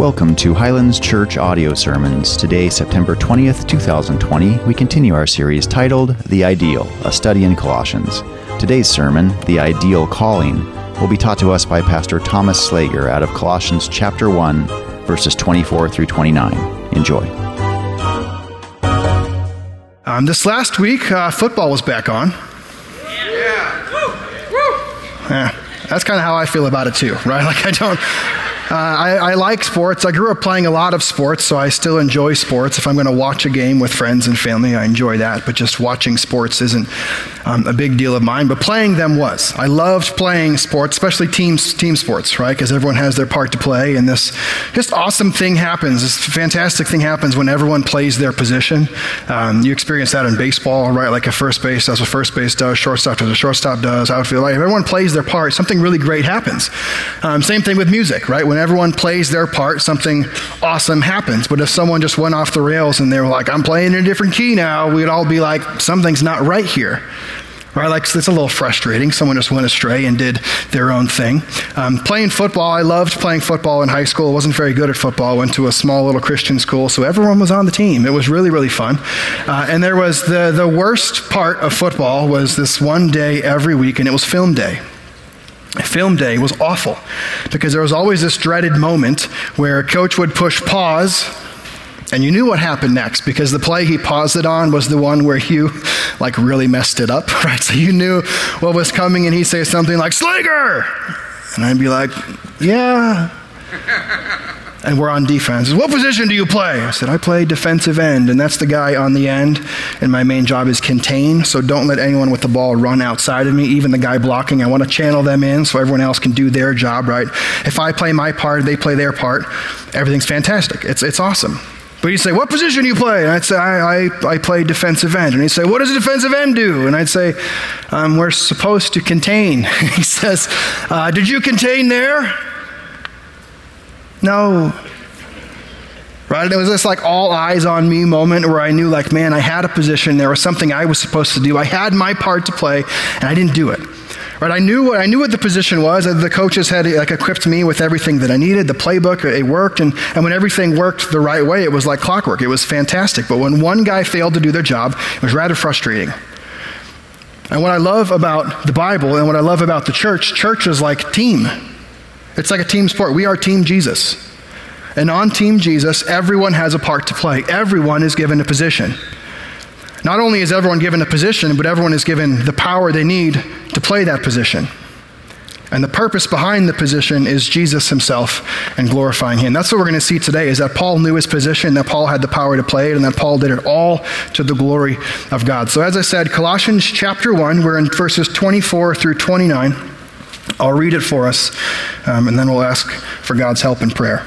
Welcome to Highlands Church Audio Sermons. Today, September 20th, 2020, we continue our series titled The Ideal, a study in Colossians. Today's sermon, The Ideal Calling, will be taught to us by Pastor Thomas Slager out of Colossians chapter 1, verses 24 through 29. Enjoy. Um, this last week, uh, football was back on. Yeah. That's kind of how I feel about it too, right? Like I don't, uh, I, I, like sports. I grew up playing a lot of sports, so I still enjoy sports. If I'm going to watch a game with friends and family, I enjoy that. But just watching sports isn't um, a big deal of mine. But playing them was. I loved playing sports, especially team team sports, right? Because everyone has their part to play, and this just awesome thing happens. This fantastic thing happens when everyone plays their position. Um, you experience that in baseball, right? Like a first base does what first base does, shortstop does what shortstop does, outfield. Like if everyone plays their part, something really great happens. Um, same thing with music, right? When everyone plays their part, something awesome happens. But if someone just went off the rails and they were like, I'm playing in a different key now, we'd all be like, something's not right here. Right, like it's a little frustrating. Someone just went astray and did their own thing. Um, playing football, I loved playing football in high school. I wasn't very good at football. Went to a small little Christian school, so everyone was on the team. It was really, really fun. Uh, and there was the the worst part of football was this one day every week, and it was film day. Film day was awful because there was always this dreaded moment where a coach would push pause and you knew what happened next because the play he paused it on was the one where you like really messed it up, right? So you knew what was coming and he'd say something like, Slager! And I'd be like, yeah. and we're on defense. What position do you play? I said, I play defensive end, and that's the guy on the end. And my main job is contain, so don't let anyone with the ball run outside of me, even the guy blocking. I want to channel them in so everyone else can do their job, right? If I play my part, they play their part, everything's fantastic. It's, it's awesome. But he'd say, What position do you play? And I'd say, I, I, I play defensive end. And he'd say, What does a defensive end do? And I'd say, um, We're supposed to contain. he says, uh, Did you contain there? No. Right? It was this like all eyes on me moment where I knew, like, man, I had a position. There was something I was supposed to do. I had my part to play, and I didn't do it. Right? I knew what I knew what the position was. Uh, the coaches had like equipped me with everything that I needed. The playbook it worked, and, and when everything worked the right way, it was like clockwork. It was fantastic. But when one guy failed to do their job, it was rather frustrating. And what I love about the Bible and what I love about the church, church is like team. It's like a team sport. We are Team Jesus. And on Team Jesus, everyone has a part to play. Everyone is given a position. Not only is everyone given a position, but everyone is given the power they need to play that position. And the purpose behind the position is Jesus himself and glorifying him. That's what we're going to see today is that Paul knew his position, that Paul had the power to play it, and that Paul did it all to the glory of God. So as I said, Colossians chapter 1, we're in verses 24 through 29. I'll read it for us, um, and then we'll ask for God's help in prayer.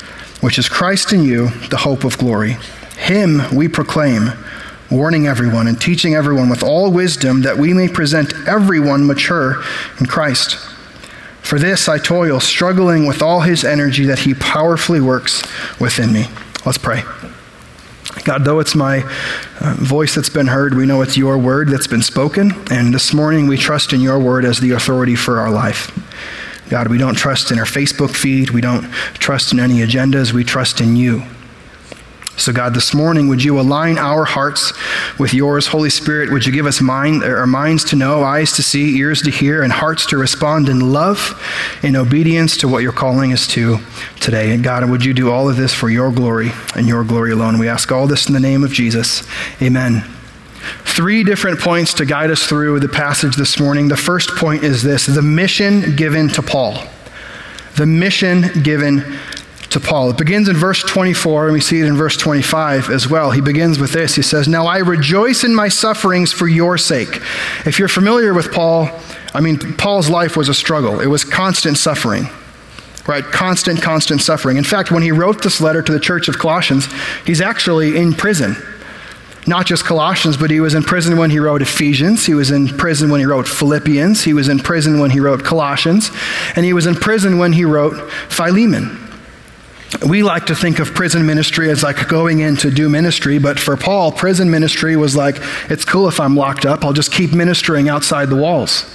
which is Christ in you, the hope of glory. Him we proclaim, warning everyone and teaching everyone with all wisdom that we may present everyone mature in Christ. For this I toil, struggling with all his energy that he powerfully works within me. Let's pray. God, though it's my uh, voice that's been heard, we know it's your word that's been spoken. And this morning we trust in your word as the authority for our life. God, we don't trust in our Facebook feed. We don't trust in any agendas. We trust in you. So, God, this morning, would you align our hearts with yours? Holy Spirit, would you give us mind, uh, our minds to know, eyes to see, ears to hear, and hearts to respond in love, in obedience to what you're calling us to today? And God, would you do all of this for your glory and your glory alone? We ask all this in the name of Jesus. Amen. Three different points to guide us through the passage this morning. The first point is this the mission given to Paul. The mission given to Paul. It begins in verse 24, and we see it in verse 25 as well. He begins with this. He says, Now I rejoice in my sufferings for your sake. If you're familiar with Paul, I mean, Paul's life was a struggle, it was constant suffering. right? Constant, constant suffering. In fact, when he wrote this letter to the church of Colossians, he's actually in prison. Not just Colossians, but he was in prison when he wrote Ephesians. He was in prison when he wrote Philippians. He was in prison when he wrote Colossians. And he was in prison when he wrote Philemon. We like to think of prison ministry as like going in to do ministry, but for Paul, prison ministry was like, it's cool if I'm locked up, I'll just keep ministering outside the walls.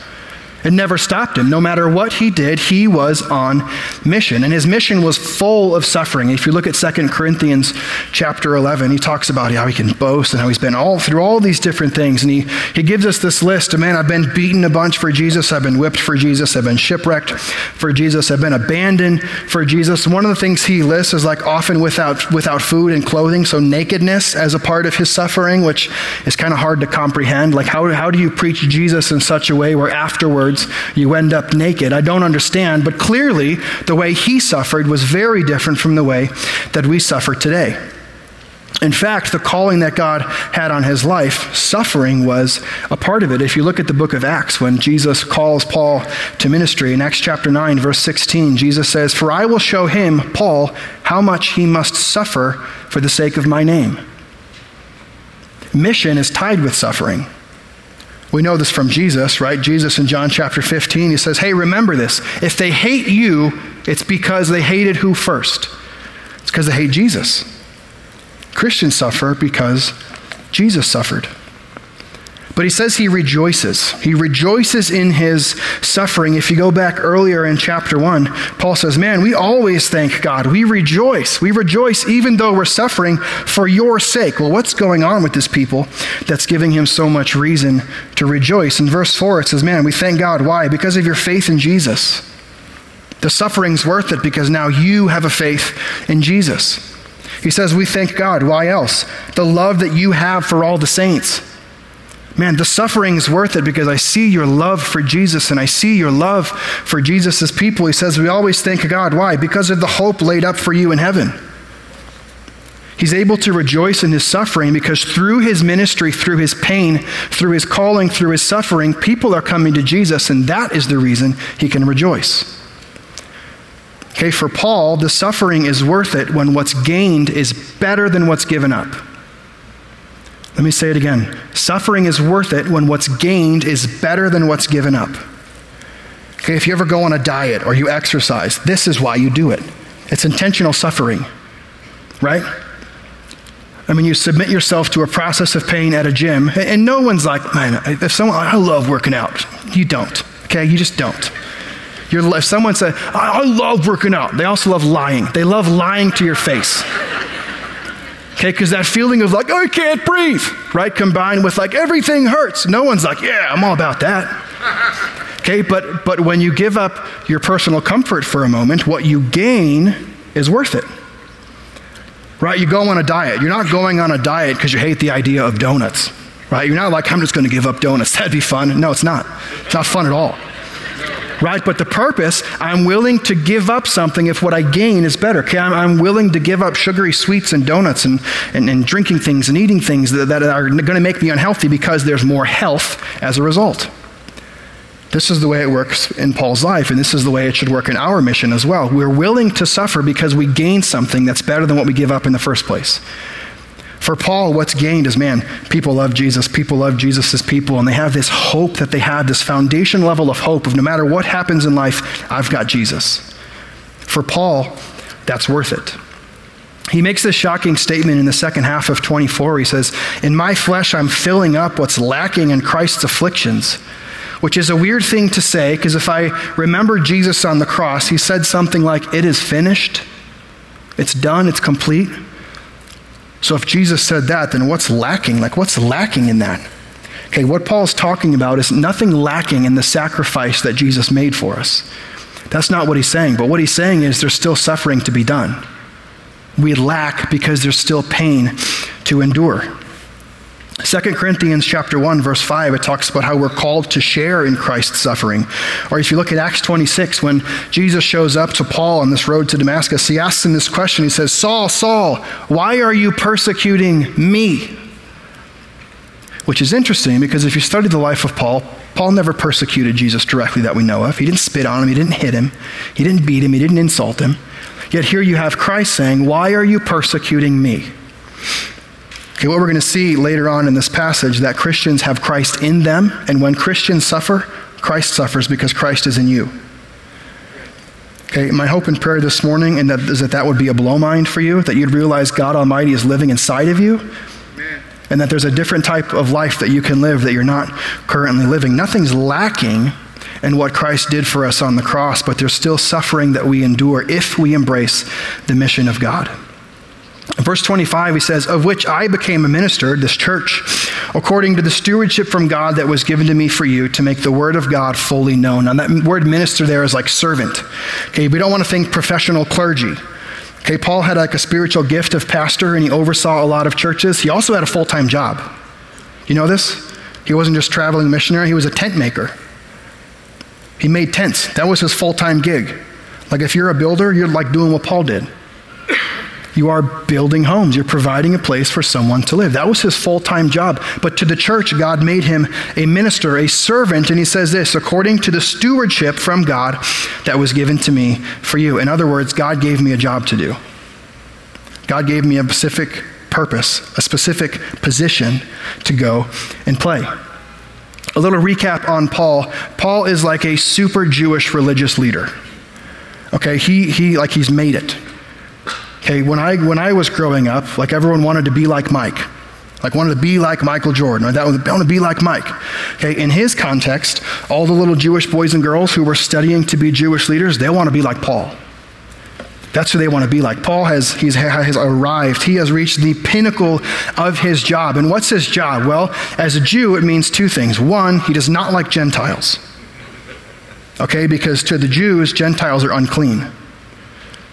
It never stopped him. No matter what he did, he was on mission. And his mission was full of suffering. If you look at 2 Corinthians chapter 11, he talks about how he can boast and how he's been all through all these different things. And he, he gives us this list of, man, I've been beaten a bunch for Jesus. I've been whipped for Jesus. I've been shipwrecked for Jesus. I've been abandoned for Jesus. One of the things he lists is like often without, without food and clothing. So nakedness as a part of his suffering, which is kind of hard to comprehend. Like how, how do you preach Jesus in such a way where afterwards you end up naked. I don't understand, but clearly the way he suffered was very different from the way that we suffer today. In fact, the calling that God had on his life, suffering was a part of it. If you look at the book of Acts, when Jesus calls Paul to ministry, in Acts chapter 9, verse 16, Jesus says, For I will show him, Paul, how much he must suffer for the sake of my name. Mission is tied with suffering. We know this from Jesus, right? Jesus in John chapter 15, he says, Hey, remember this. If they hate you, it's because they hated who first? It's because they hate Jesus. Christians suffer because Jesus suffered. But he says he rejoices. He rejoices in his suffering. If you go back earlier in chapter 1, Paul says, Man, we always thank God. We rejoice. We rejoice even though we're suffering for your sake. Well, what's going on with this people that's giving him so much reason to rejoice? In verse 4, it says, Man, we thank God. Why? Because of your faith in Jesus. The suffering's worth it because now you have a faith in Jesus. He says, We thank God. Why else? The love that you have for all the saints. Man, the suffering is worth it because I see your love for Jesus and I see your love for Jesus' people. He says, We always thank God. Why? Because of the hope laid up for you in heaven. He's able to rejoice in his suffering because through his ministry, through his pain, through his calling, through his suffering, people are coming to Jesus, and that is the reason he can rejoice. Okay, for Paul, the suffering is worth it when what's gained is better than what's given up. Let me say it again. Suffering is worth it when what's gained is better than what's given up. Okay, if you ever go on a diet or you exercise, this is why you do it. It's intentional suffering, right? I mean, you submit yourself to a process of pain at a gym, and no one's like, man, if someone, I love working out. You don't, okay? You just don't. You're, if someone said, I, I love working out, they also love lying. They love lying to your face. Okay, because that feeling of like, oh, I can't breathe, right? Combined with like, everything hurts. No one's like, yeah, I'm all about that. Okay, but, but when you give up your personal comfort for a moment, what you gain is worth it. Right? You go on a diet. You're not going on a diet because you hate the idea of donuts. Right? You're not like, I'm just going to give up donuts. That'd be fun. No, it's not. It's not fun at all right? But the purpose, I'm willing to give up something if what I gain is better. Okay, I'm, I'm willing to give up sugary sweets and donuts and, and, and drinking things and eating things that, that are going to make me unhealthy because there's more health as a result. This is the way it works in Paul's life, and this is the way it should work in our mission as well. We're willing to suffer because we gain something that's better than what we give up in the first place. For Paul, what's gained is man, people love Jesus, people love Jesus' people, and they have this hope that they have, this foundation level of hope of no matter what happens in life, I've got Jesus. For Paul, that's worth it. He makes this shocking statement in the second half of 24. He says, In my flesh, I'm filling up what's lacking in Christ's afflictions, which is a weird thing to say because if I remember Jesus on the cross, he said something like, It is finished, it's done, it's complete. So if Jesus said that, then what's lacking? Like, what's lacking in that? Okay, what Paul's talking about is nothing lacking in the sacrifice that Jesus made for us. That's not what he's saying. But what he's saying is there's still suffering to be done. We lack because there's still pain to endure. 2 Corinthians chapter 1 verse 5 it talks about how we're called to share in Christ's suffering. Or if you look at Acts 26 when Jesus shows up to Paul on this road to Damascus he asks him this question he says Saul Saul why are you persecuting me? Which is interesting because if you study the life of Paul Paul never persecuted Jesus directly that we know of. He didn't spit on him, he didn't hit him, he didn't beat him, he didn't insult him. Yet here you have Christ saying, Why are you persecuting me? Okay, what we're going to see later on in this passage that Christians have Christ in them, and when Christians suffer, Christ suffers because Christ is in you. Okay, my hope and prayer this morning and that, is that that would be a blow mind for you, that you'd realize God Almighty is living inside of you, and that there's a different type of life that you can live that you're not currently living. Nothing's lacking in what Christ did for us on the cross, but there's still suffering that we endure if we embrace the mission of God. Verse 25, he says, Of which I became a minister, this church, according to the stewardship from God that was given to me for you to make the word of God fully known. Now, that word minister there is like servant. Okay, we don't want to think professional clergy. Okay, Paul had like a spiritual gift of pastor and he oversaw a lot of churches. He also had a full time job. You know this? He wasn't just traveling missionary, he was a tent maker. He made tents. That was his full time gig. Like if you're a builder, you're like doing what Paul did. You are building homes. You're providing a place for someone to live. That was his full time job. But to the church, God made him a minister, a servant. And he says this according to the stewardship from God that was given to me for you. In other words, God gave me a job to do. God gave me a specific purpose, a specific position to go and play. A little recap on Paul. Paul is like a super Jewish religious leader. Okay, he, he like he's made it. Okay, when I, when I was growing up, like everyone wanted to be like Mike. Like wanted to be like Michael Jordan, or that I want to be like Mike. Okay, in his context, all the little Jewish boys and girls who were studying to be Jewish leaders, they want to be like Paul. That's who they want to be like. Paul has, he's, has arrived. He has reached the pinnacle of his job. And what's his job? Well, as a Jew, it means two things. One, he does not like Gentiles. Okay, because to the Jews, Gentiles are unclean.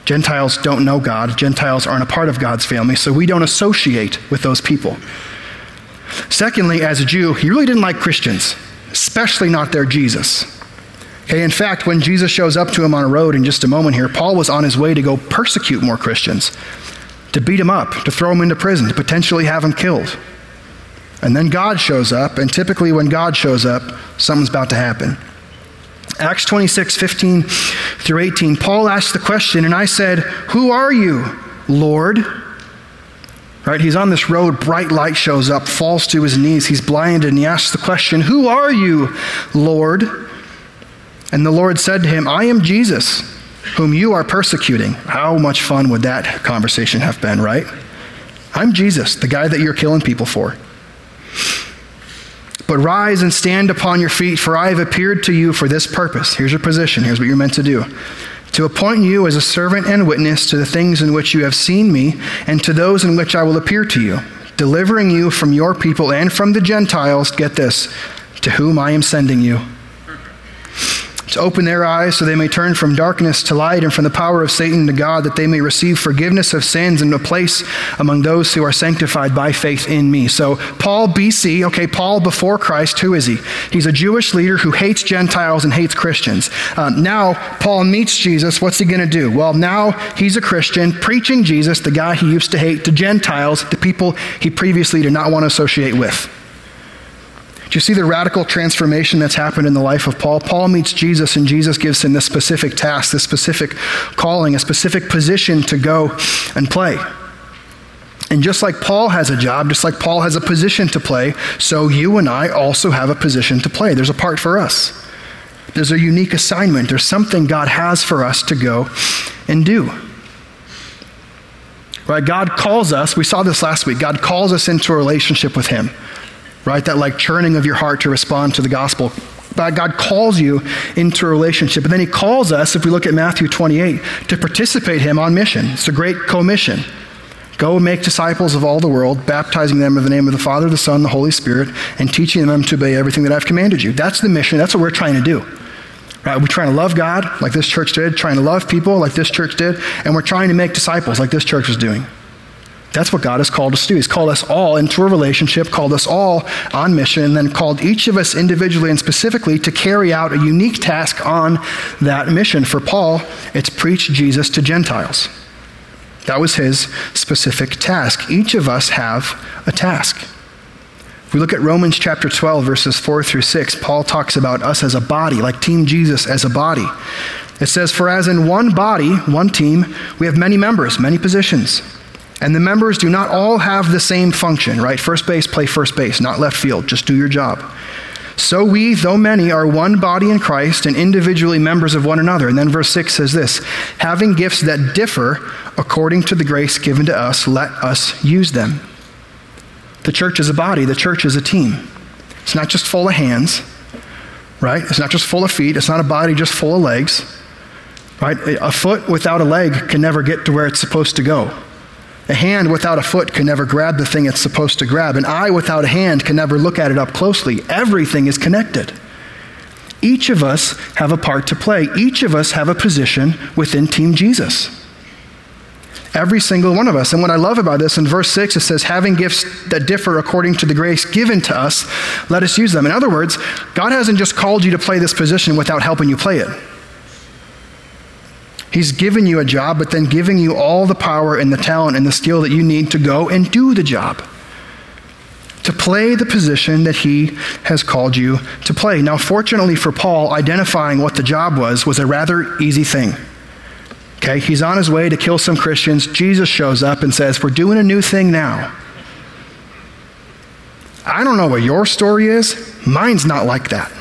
Gentiles don't know God. Gentiles aren't a part of God's family, so we don't associate with those people. Secondly, as a Jew, he really didn't like Christians, especially not their Jesus. Okay, in fact, when Jesus shows up to him on a road in just a moment here, Paul was on his way to go persecute more Christians, to beat him up, to throw him into prison, to potentially have him killed. And then God shows up, and typically when God shows up, something's about to happen. Acts 26, 15 through 18, Paul asked the question, and I said, Who are you, Lord? Right? He's on this road, bright light shows up, falls to his knees, he's blinded, and he asks the question, Who are you, Lord? And the Lord said to him, I am Jesus, whom you are persecuting. How much fun would that conversation have been, right? I'm Jesus, the guy that you're killing people for. But rise and stand upon your feet, for I have appeared to you for this purpose. Here's your position. Here's what you're meant to do to appoint you as a servant and witness to the things in which you have seen me, and to those in which I will appear to you, delivering you from your people and from the Gentiles, get this, to whom I am sending you to open their eyes so they may turn from darkness to light and from the power of Satan to God, that they may receive forgiveness of sins and a place among those who are sanctified by faith in me. So, Paul, BC, okay, Paul before Christ, who is he? He's a Jewish leader who hates Gentiles and hates Christians. Um, now, Paul meets Jesus. What's he going to do? Well, now he's a Christian preaching Jesus, the guy he used to hate, to Gentiles, the people he previously did not want to associate with. Do you see the radical transformation that's happened in the life of Paul? Paul meets Jesus, and Jesus gives him this specific task, this specific calling, a specific position to go and play. And just like Paul has a job, just like Paul has a position to play, so you and I also have a position to play. There's a part for us. There's a unique assignment. There's something God has for us to go and do. Right? God calls us, we saw this last week, God calls us into a relationship with Him right? That like churning of your heart to respond to the gospel. God calls you into a relationship. And then He calls us, if we look at Matthew 28, to participate Him on mission. It's a great commission. Go make disciples of all the world, baptizing them in the name of the Father, the Son, the Holy Spirit, and teaching them to obey everything that I've commanded you. That's the mission. That's what we're trying to do. Right? We're trying to love God like this church did, trying to love people like this church did, and we're trying to make disciples like this church is doing. That's what God has called us to do. He's called us all into a relationship, called us all on mission, and then called each of us individually and specifically to carry out a unique task on that mission. For Paul, it's preach Jesus to Gentiles. That was his specific task. Each of us have a task. If we look at Romans chapter 12, verses 4 through 6, Paul talks about us as a body, like Team Jesus as a body. It says, For as in one body, one team, we have many members, many positions. And the members do not all have the same function, right? First base, play first base, not left field. Just do your job. So we, though many, are one body in Christ and individually members of one another. And then verse 6 says this having gifts that differ according to the grace given to us, let us use them. The church is a body, the church is a team. It's not just full of hands, right? It's not just full of feet, it's not a body just full of legs, right? A foot without a leg can never get to where it's supposed to go. A hand without a foot can never grab the thing it's supposed to grab. An eye without a hand can never look at it up closely. Everything is connected. Each of us have a part to play. Each of us have a position within Team Jesus. Every single one of us. And what I love about this in verse 6, it says, having gifts that differ according to the grace given to us, let us use them. In other words, God hasn't just called you to play this position without helping you play it. He's given you a job, but then giving you all the power and the talent and the skill that you need to go and do the job. To play the position that he has called you to play. Now, fortunately for Paul, identifying what the job was was a rather easy thing. Okay, he's on his way to kill some Christians. Jesus shows up and says, We're doing a new thing now. I don't know what your story is. Mine's not like that.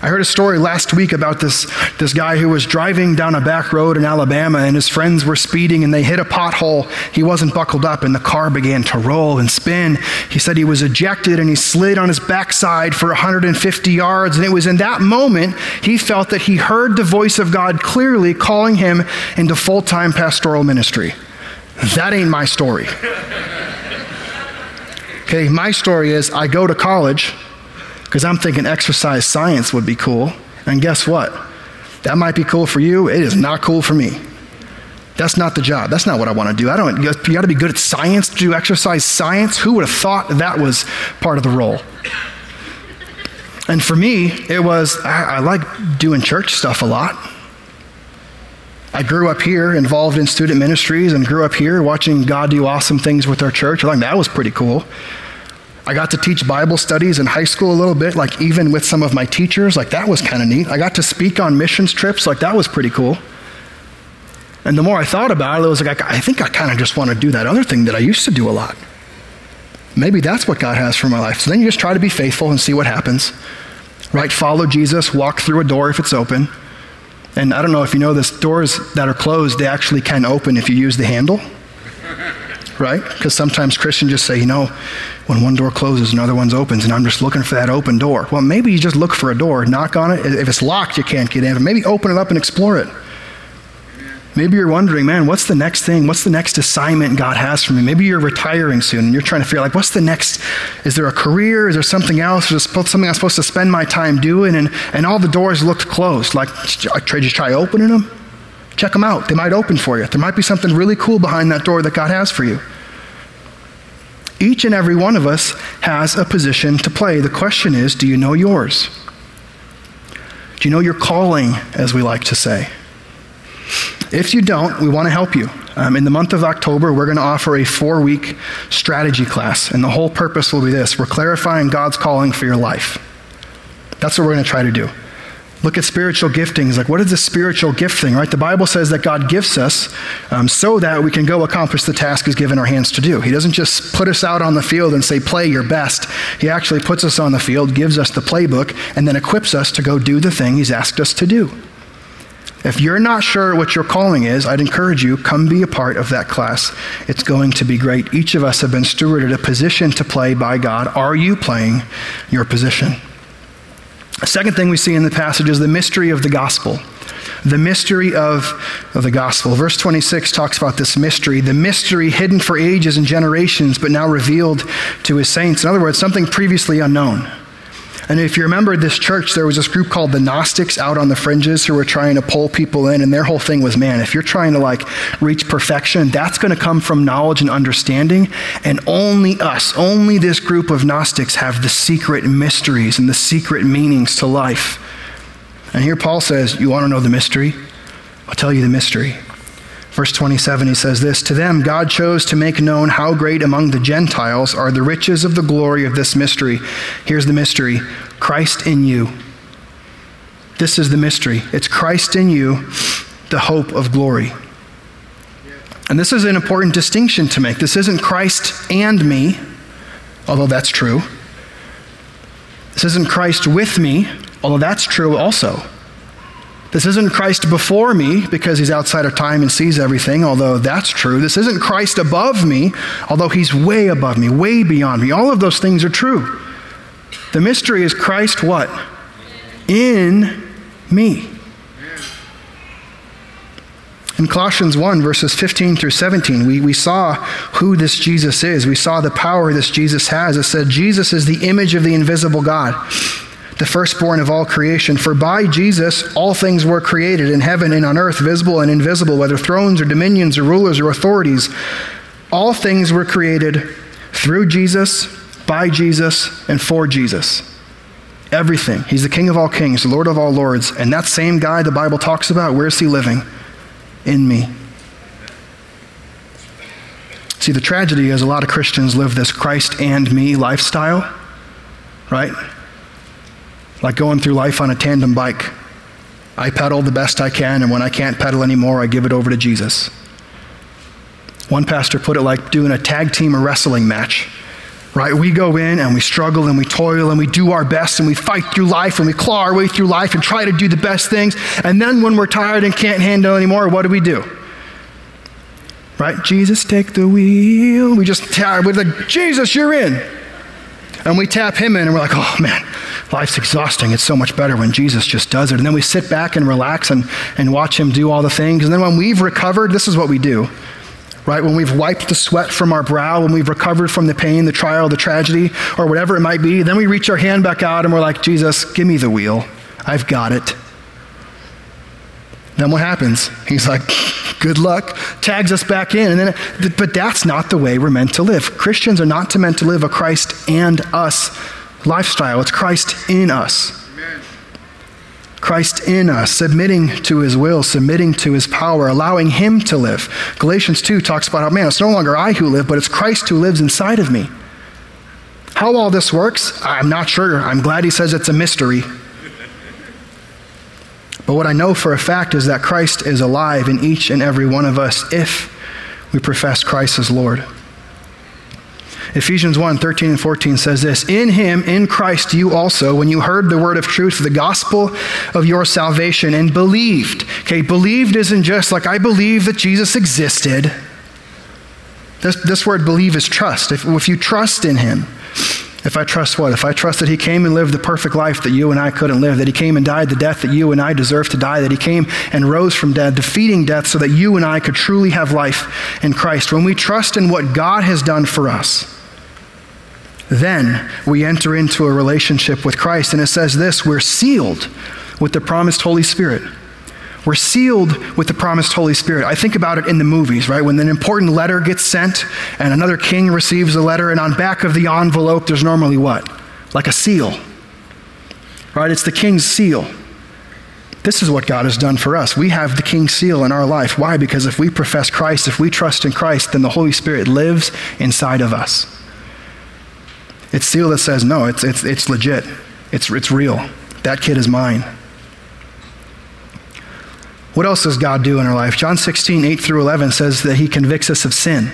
I heard a story last week about this, this guy who was driving down a back road in Alabama and his friends were speeding and they hit a pothole. He wasn't buckled up and the car began to roll and spin. He said he was ejected and he slid on his backside for 150 yards. And it was in that moment he felt that he heard the voice of God clearly calling him into full time pastoral ministry. That ain't my story. Okay, my story is I go to college because I'm thinking exercise science would be cool. And guess what? That might be cool for you. It is not cool for me. That's not the job. That's not what I want to do. I don't. You got to be good at science to do exercise science. Who would have thought that was part of the role? And for me, it was I, I like doing church stuff a lot. I grew up here, involved in student ministries, and grew up here watching God do awesome things with our church. I think that was pretty cool. I got to teach Bible studies in high school a little bit, like even with some of my teachers. Like that was kind of neat. I got to speak on missions trips. Like that was pretty cool. And the more I thought about it, I was like, I, think I kind of just want to do that other thing that I used to do a lot. Maybe that's what God has for my life. So then you just try to be faithful and see what happens. Right? Follow Jesus, walk through a door if it's open. And I don't know if you know this, doors that are closed, they actually can open if you use the handle right? Because sometimes Christians just say, you know, when one door closes, another one opens, and I'm just looking for that open door. Well, maybe you just look for a door, knock on it. If it's locked, you can't get in. Maybe open it up and explore it. Maybe you're wondering, man, what's the next thing? What's the next assignment God has for me? Maybe you're retiring soon and you're trying to figure like, what's the next? Is there a career? Is there something else? Is there something I'm supposed to spend my time doing? And, and all the doors looked closed. Like, did you try opening them? Check them out. They might open for you. There might be something really cool behind that door that God has for you. Each and every one of us has a position to play. The question is do you know yours? Do you know your calling, as we like to say? If you don't, we want to help you. Um, in the month of October, we're going to offer a four week strategy class, and the whole purpose will be this we're clarifying God's calling for your life. That's what we're going to try to do. Look at spiritual giftings. Like, what is a spiritual gift thing, right? The Bible says that God gifts us um, so that we can go accomplish the task He's given our hands to do. He doesn't just put us out on the field and say, play your best. He actually puts us on the field, gives us the playbook, and then equips us to go do the thing He's asked us to do. If you're not sure what your calling is, I'd encourage you, come be a part of that class. It's going to be great. Each of us have been stewarded a position to play by God. Are you playing your position? Second thing we see in the passage is the mystery of the gospel. The mystery of, of the gospel. Verse 26 talks about this mystery, the mystery hidden for ages and generations, but now revealed to his saints. In other words, something previously unknown. And if you remember this church, there was this group called the Gnostics out on the fringes who were trying to pull people in, and their whole thing was, man, if you're trying to like reach perfection, that's going to come from knowledge and understanding. And only us, only this group of Gnostics have the secret mysteries and the secret meanings to life. And here Paul says, You want to know the mystery? I'll tell you the mystery. Verse 27, he says this To them, God chose to make known how great among the Gentiles are the riches of the glory of this mystery. Here's the mystery Christ in you. This is the mystery. It's Christ in you, the hope of glory. And this is an important distinction to make. This isn't Christ and me, although that's true. This isn't Christ with me, although that's true also. This isn't Christ before me because he's outside of time and sees everything, although that's true. This isn't Christ above me, although he's way above me, way beyond me. All of those things are true. The mystery is Christ what? In me. In Colossians 1, verses 15 through 17, we, we saw who this Jesus is. We saw the power this Jesus has. It said, Jesus is the image of the invisible God the firstborn of all creation. For by Jesus all things were created in heaven and on earth, visible and invisible, whether thrones or dominions or rulers or authorities. All things were created through Jesus, by Jesus, and for Jesus. Everything. He's the King of all kings, the Lord of all lords. And that same guy the Bible talks about, where's he living? In me. See, the tragedy is a lot of Christians live this Christ and me lifestyle, right? Like going through life on a tandem bike. I pedal the best I can, and when I can't pedal anymore, I give it over to Jesus. One pastor put it like doing a tag team or wrestling match. Right? We go in and we struggle and we toil and we do our best and we fight through life and we claw our way through life and try to do the best things. And then when we're tired and can't handle anymore, what do we do? Right? Jesus, take the wheel. We just we're like, Jesus, you're in. And we tap him in and we're like, oh man, life's exhausting. It's so much better when Jesus just does it. And then we sit back and relax and, and watch him do all the things. And then when we've recovered, this is what we do. Right? When we've wiped the sweat from our brow, when we've recovered from the pain, the trial, the tragedy, or whatever it might be, then we reach our hand back out and we're like, Jesus, give me the wheel. I've got it. Then what happens? He's like, good luck, tags us back in. And then, but that's not the way we're meant to live. Christians are not meant to live a Christ and us lifestyle. It's Christ in us. Christ in us, submitting to his will, submitting to his power, allowing him to live. Galatians 2 talks about how, man, it's no longer I who live, but it's Christ who lives inside of me. How all this works, I'm not sure. I'm glad he says it's a mystery. But what I know for a fact is that Christ is alive in each and every one of us if we profess Christ as Lord. Ephesians 1 13 and 14 says this In him, in Christ, you also, when you heard the word of truth, the gospel of your salvation, and believed. Okay, believed isn't just like, I believe that Jesus existed. This, this word believe is trust. If, if you trust in him, if I trust what? If I trust that he came and lived the perfect life that you and I couldn't live, that he came and died the death that you and I deserve to die, that he came and rose from death, defeating death so that you and I could truly have life in Christ. When we trust in what God has done for us, then we enter into a relationship with Christ. And it says this we're sealed with the promised Holy Spirit. We're sealed with the promised Holy Spirit. I think about it in the movies, right? When an important letter gets sent and another king receives a letter, and on back of the envelope, there's normally what? Like a seal, right? It's the king's seal. This is what God has done for us. We have the king's seal in our life. Why? Because if we profess Christ, if we trust in Christ, then the Holy Spirit lives inside of us. It's seal that says, no, it's, it's, it's legit. It's, it's real. That kid is mine. What else does God do in our life? John 16, 8 through 11 says that he convicts us of sin.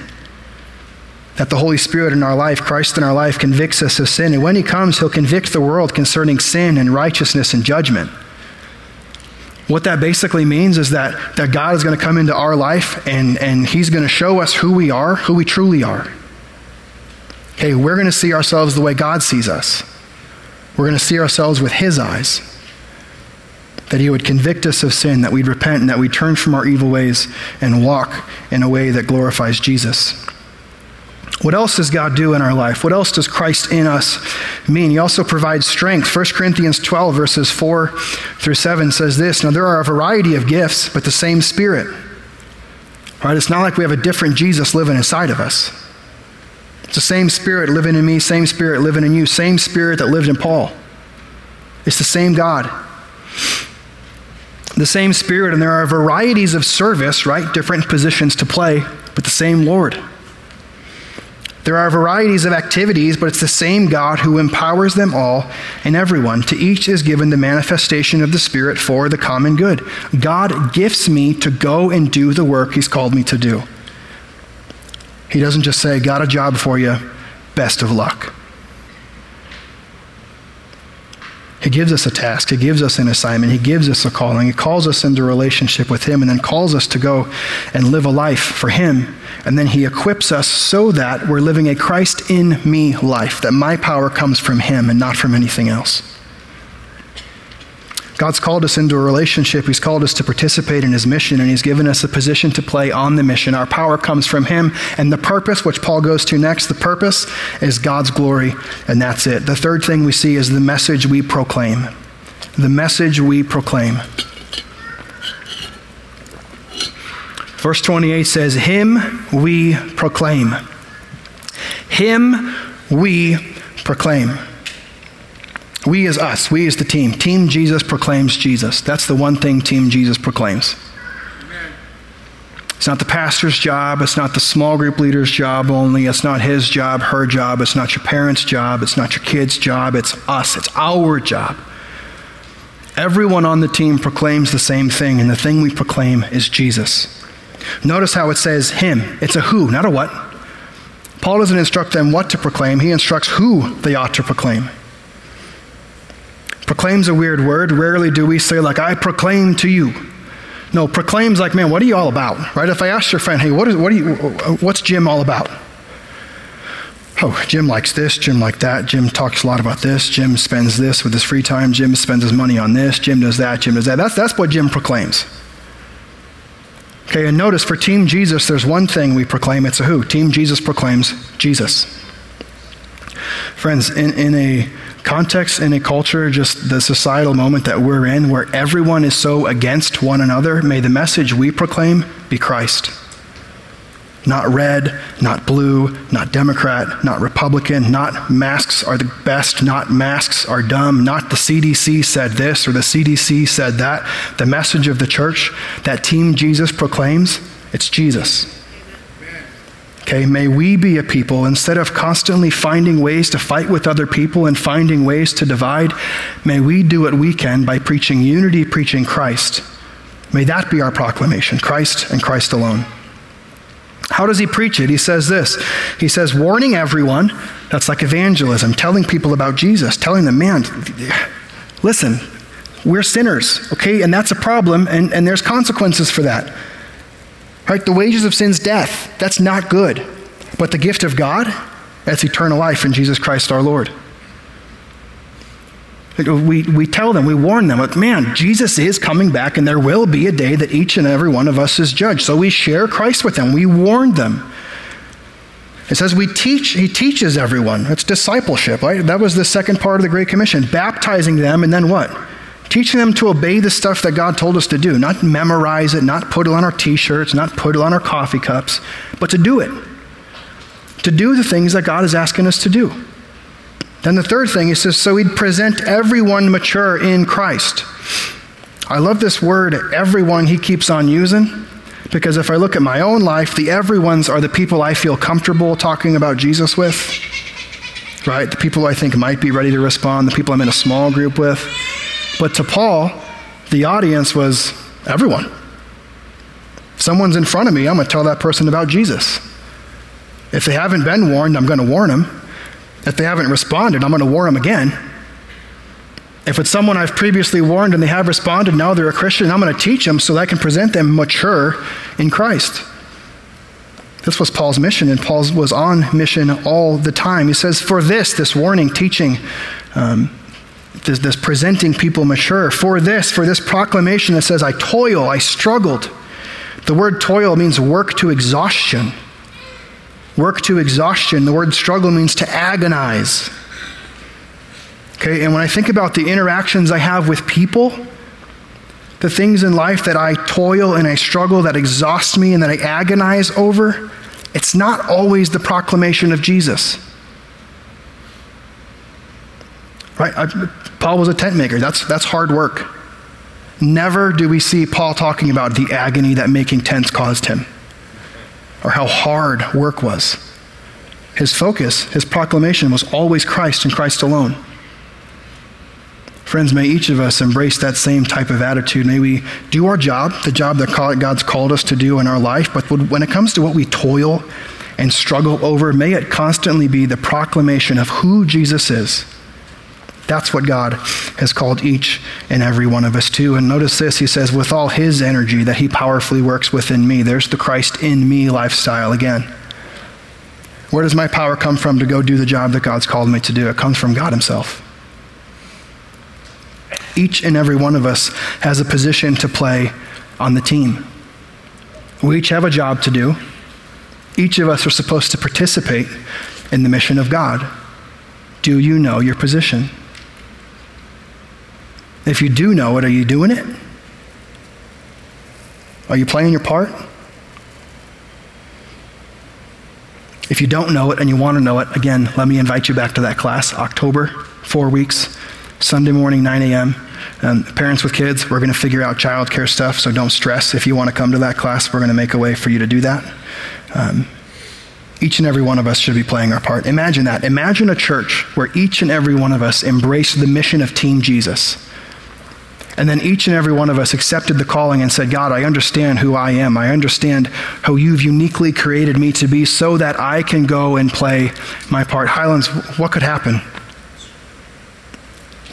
That the Holy Spirit in our life, Christ in our life, convicts us of sin. And when he comes, he'll convict the world concerning sin and righteousness and judgment. What that basically means is that, that God is going to come into our life and, and he's going to show us who we are, who we truly are. Okay, we're going to see ourselves the way God sees us. We're going to see ourselves with His eyes. That He would convict us of sin, that we'd repent, and that we'd turn from our evil ways and walk in a way that glorifies Jesus. What else does God do in our life? What else does Christ in us mean? He also provides strength. 1 Corinthians 12, verses 4 through 7 says this Now there are a variety of gifts, but the same Spirit. Right? It's not like we have a different Jesus living inside of us. It's the same spirit living in me, same spirit living in you, same spirit that lived in Paul. It's the same God. The same Spirit, and there are varieties of service, right? Different positions to play, but the same Lord. There are varieties of activities, but it's the same God who empowers them all and everyone. To each is given the manifestation of the Spirit for the common good. God gifts me to go and do the work He's called me to do. He doesn't just say, Got a job for you, best of luck. He gives us a task. He gives us an assignment. He gives us a calling. He calls us into relationship with Him and then calls us to go and live a life for Him. And then He equips us so that we're living a Christ in me life, that my power comes from Him and not from anything else. God's called us into a relationship. He's called us to participate in His mission, and He's given us a position to play on the mission. Our power comes from Him, and the purpose, which Paul goes to next, the purpose is God's glory, and that's it. The third thing we see is the message we proclaim. The message we proclaim. Verse 28 says, Him we proclaim. Him we proclaim. We as us, we as the team. Team Jesus proclaims Jesus. That's the one thing Team Jesus proclaims. It's not the pastor's job. It's not the small group leader's job only. It's not his job, her job. It's not your parents' job. It's not your kid's job. It's us. It's our job. Everyone on the team proclaims the same thing, and the thing we proclaim is Jesus. Notice how it says him. It's a who, not a what. Paul doesn't instruct them what to proclaim, he instructs who they ought to proclaim. Proclaim's a weird word. Rarely do we say, like, I proclaim to you. No, proclaim's like, man, what are you all about? Right? If I ask your friend, hey, what is, what are you, what's Jim all about? Oh, Jim likes this, Jim like that. Jim talks a lot about this. Jim spends this with his free time. Jim spends his money on this. Jim does that. Jim does that. That's, that's what Jim proclaims. Okay, and notice for Team Jesus, there's one thing we proclaim. It's a who. Team Jesus proclaims Jesus. Friends, in, in a context in a culture, just the societal moment that we're in, where everyone is so against one another, may the message we proclaim be Christ. Not red, not blue, not Democrat, not Republican, not masks are the best, not masks are dumb, not the CDC said this or the CDC said that. The message of the church that Team Jesus proclaims, it's Jesus. Okay, may we be a people, instead of constantly finding ways to fight with other people and finding ways to divide, may we do what we can by preaching unity, preaching Christ. May that be our proclamation Christ and Christ alone. How does he preach it? He says this He says, warning everyone, that's like evangelism, telling people about Jesus, telling them, man, listen, we're sinners, okay? And that's a problem, and, and there's consequences for that. Right? The wages of sin's death. That's not good. But the gift of God, that's eternal life in Jesus Christ our Lord. We, we tell them, we warn them, like, man, Jesus is coming back, and there will be a day that each and every one of us is judged. So we share Christ with them. We warn them. It says we teach, he teaches everyone. It's discipleship, right? That was the second part of the Great Commission, baptizing them, and then what? Teaching them to obey the stuff that God told us to do, not memorize it, not put it on our t shirts, not put it on our coffee cups, but to do it. To do the things that God is asking us to do. Then the third thing, he says, so he'd present everyone mature in Christ. I love this word, everyone, he keeps on using, because if I look at my own life, the everyone's are the people I feel comfortable talking about Jesus with, right? The people I think might be ready to respond, the people I'm in a small group with. But to Paul, the audience was everyone. If someone's in front of me, I'm going to tell that person about Jesus. If they haven't been warned, I'm going to warn them. If they haven't responded, I'm going to warn them again. If it's someone I've previously warned and they have responded, now they're a Christian, I'm going to teach them so that I can present them mature in Christ. This was Paul's mission, and Paul was on mission all the time. He says, For this, this warning, teaching, um, this, this presenting people mature. For this, for this proclamation that says, I toil, I struggled. The word toil means work to exhaustion. Work to exhaustion. The word struggle means to agonize. Okay, and when I think about the interactions I have with people, the things in life that I toil and I struggle, that exhaust me and that I agonize over, it's not always the proclamation of Jesus. Right? I, Paul was a tent maker. That's, that's hard work. Never do we see Paul talking about the agony that making tents caused him or how hard work was. His focus, his proclamation was always Christ and Christ alone. Friends, may each of us embrace that same type of attitude. May we do our job, the job that God's called us to do in our life, but when it comes to what we toil and struggle over, may it constantly be the proclamation of who Jesus is. That's what God has called each and every one of us to. And notice this he says, with all his energy that he powerfully works within me. There's the Christ in me lifestyle again. Where does my power come from to go do the job that God's called me to do? It comes from God Himself. Each and every one of us has a position to play on the team. We each have a job to do. Each of us are supposed to participate in the mission of God. Do you know your position? If you do know it, are you doing it? Are you playing your part? If you don't know it and you want to know it, again, let me invite you back to that class, October, four weeks, Sunday morning, 9 a.m. Um, parents with kids, we're going to figure out childcare stuff, so don't stress. If you want to come to that class, we're going to make a way for you to do that. Um, each and every one of us should be playing our part. Imagine that. Imagine a church where each and every one of us embrace the mission of Team Jesus. And then each and every one of us accepted the calling and said, God, I understand who I am. I understand how you've uniquely created me to be so that I can go and play my part. Highlands, what could happen?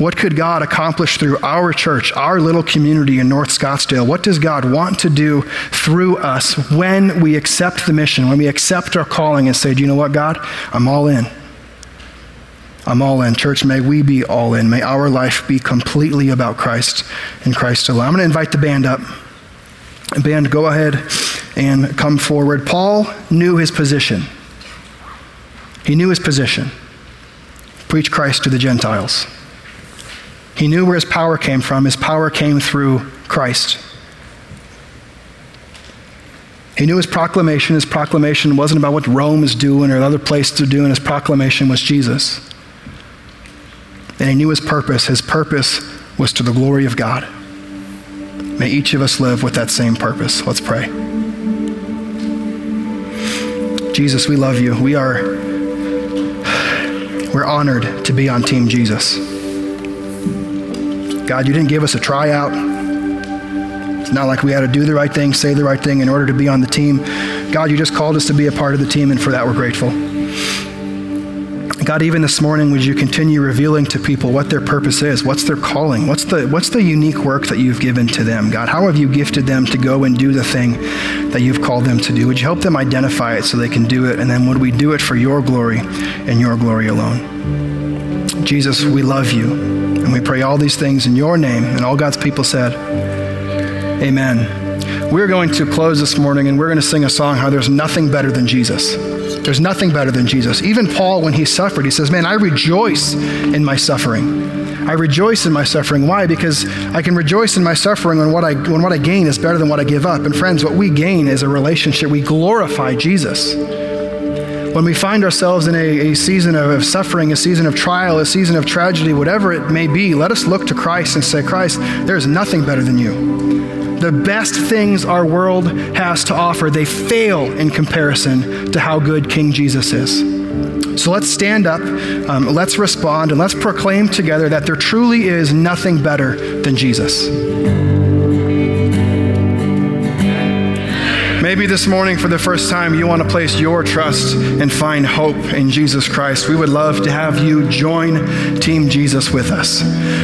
What could God accomplish through our church, our little community in North Scottsdale? What does God want to do through us when we accept the mission, when we accept our calling and say, Do you know what, God? I'm all in. I'm all in. Church, may we be all in. May our life be completely about Christ and Christ alone. I'm going to invite the band up. Band, go ahead and come forward. Paul knew his position. He knew his position. Preach Christ to the Gentiles. He knew where his power came from. His power came through Christ. He knew his proclamation. His proclamation wasn't about what Rome is doing or other places are doing. His proclamation was Jesus. And he knew his purpose. His purpose was to the glory of God. May each of us live with that same purpose. Let's pray. Jesus, we love you. We are we're honored to be on team Jesus. God, you didn't give us a tryout. It's not like we had to do the right thing, say the right thing in order to be on the team. God, you just called us to be a part of the team, and for that we're grateful. God, even this morning, would you continue revealing to people what their purpose is? What's their calling? What's the, what's the unique work that you've given to them? God, how have you gifted them to go and do the thing that you've called them to do? Would you help them identify it so they can do it? And then would we do it for your glory and your glory alone? Jesus, we love you. And we pray all these things in your name. And all God's people said, Amen. We're going to close this morning and we're going to sing a song how there's nothing better than Jesus. There's nothing better than Jesus. Even Paul, when he suffered, he says, Man, I rejoice in my suffering. I rejoice in my suffering. Why? Because I can rejoice in my suffering when what I, when what I gain is better than what I give up. And friends, what we gain is a relationship. We glorify Jesus. When we find ourselves in a, a season of suffering, a season of trial, a season of tragedy, whatever it may be, let us look to Christ and say, Christ, there's nothing better than you the best things our world has to offer, they fail in comparison to how good King Jesus is. So let's stand up, um, let's respond, and let's proclaim together that there truly is nothing better than Jesus. Maybe this morning, for the first time, you want to place your trust and find hope in Jesus Christ. We would love to have you join Team Jesus with us.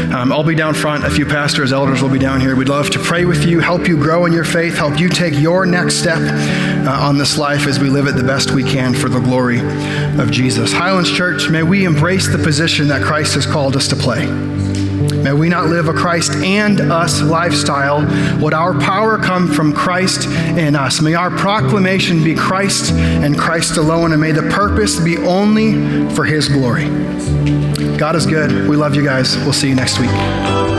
Um, I'll be down front. A few pastors, elders will be down here. We'd love to pray with you, help you grow in your faith, help you take your next step uh, on this life as we live it the best we can for the glory of Jesus. Highlands Church, may we embrace the position that Christ has called us to play. May we not live a Christ and us lifestyle. Would our power come from Christ and us? May our proclamation be Christ and Christ alone, and may the purpose be only for His glory. God is good. We love you guys. We'll see you next week.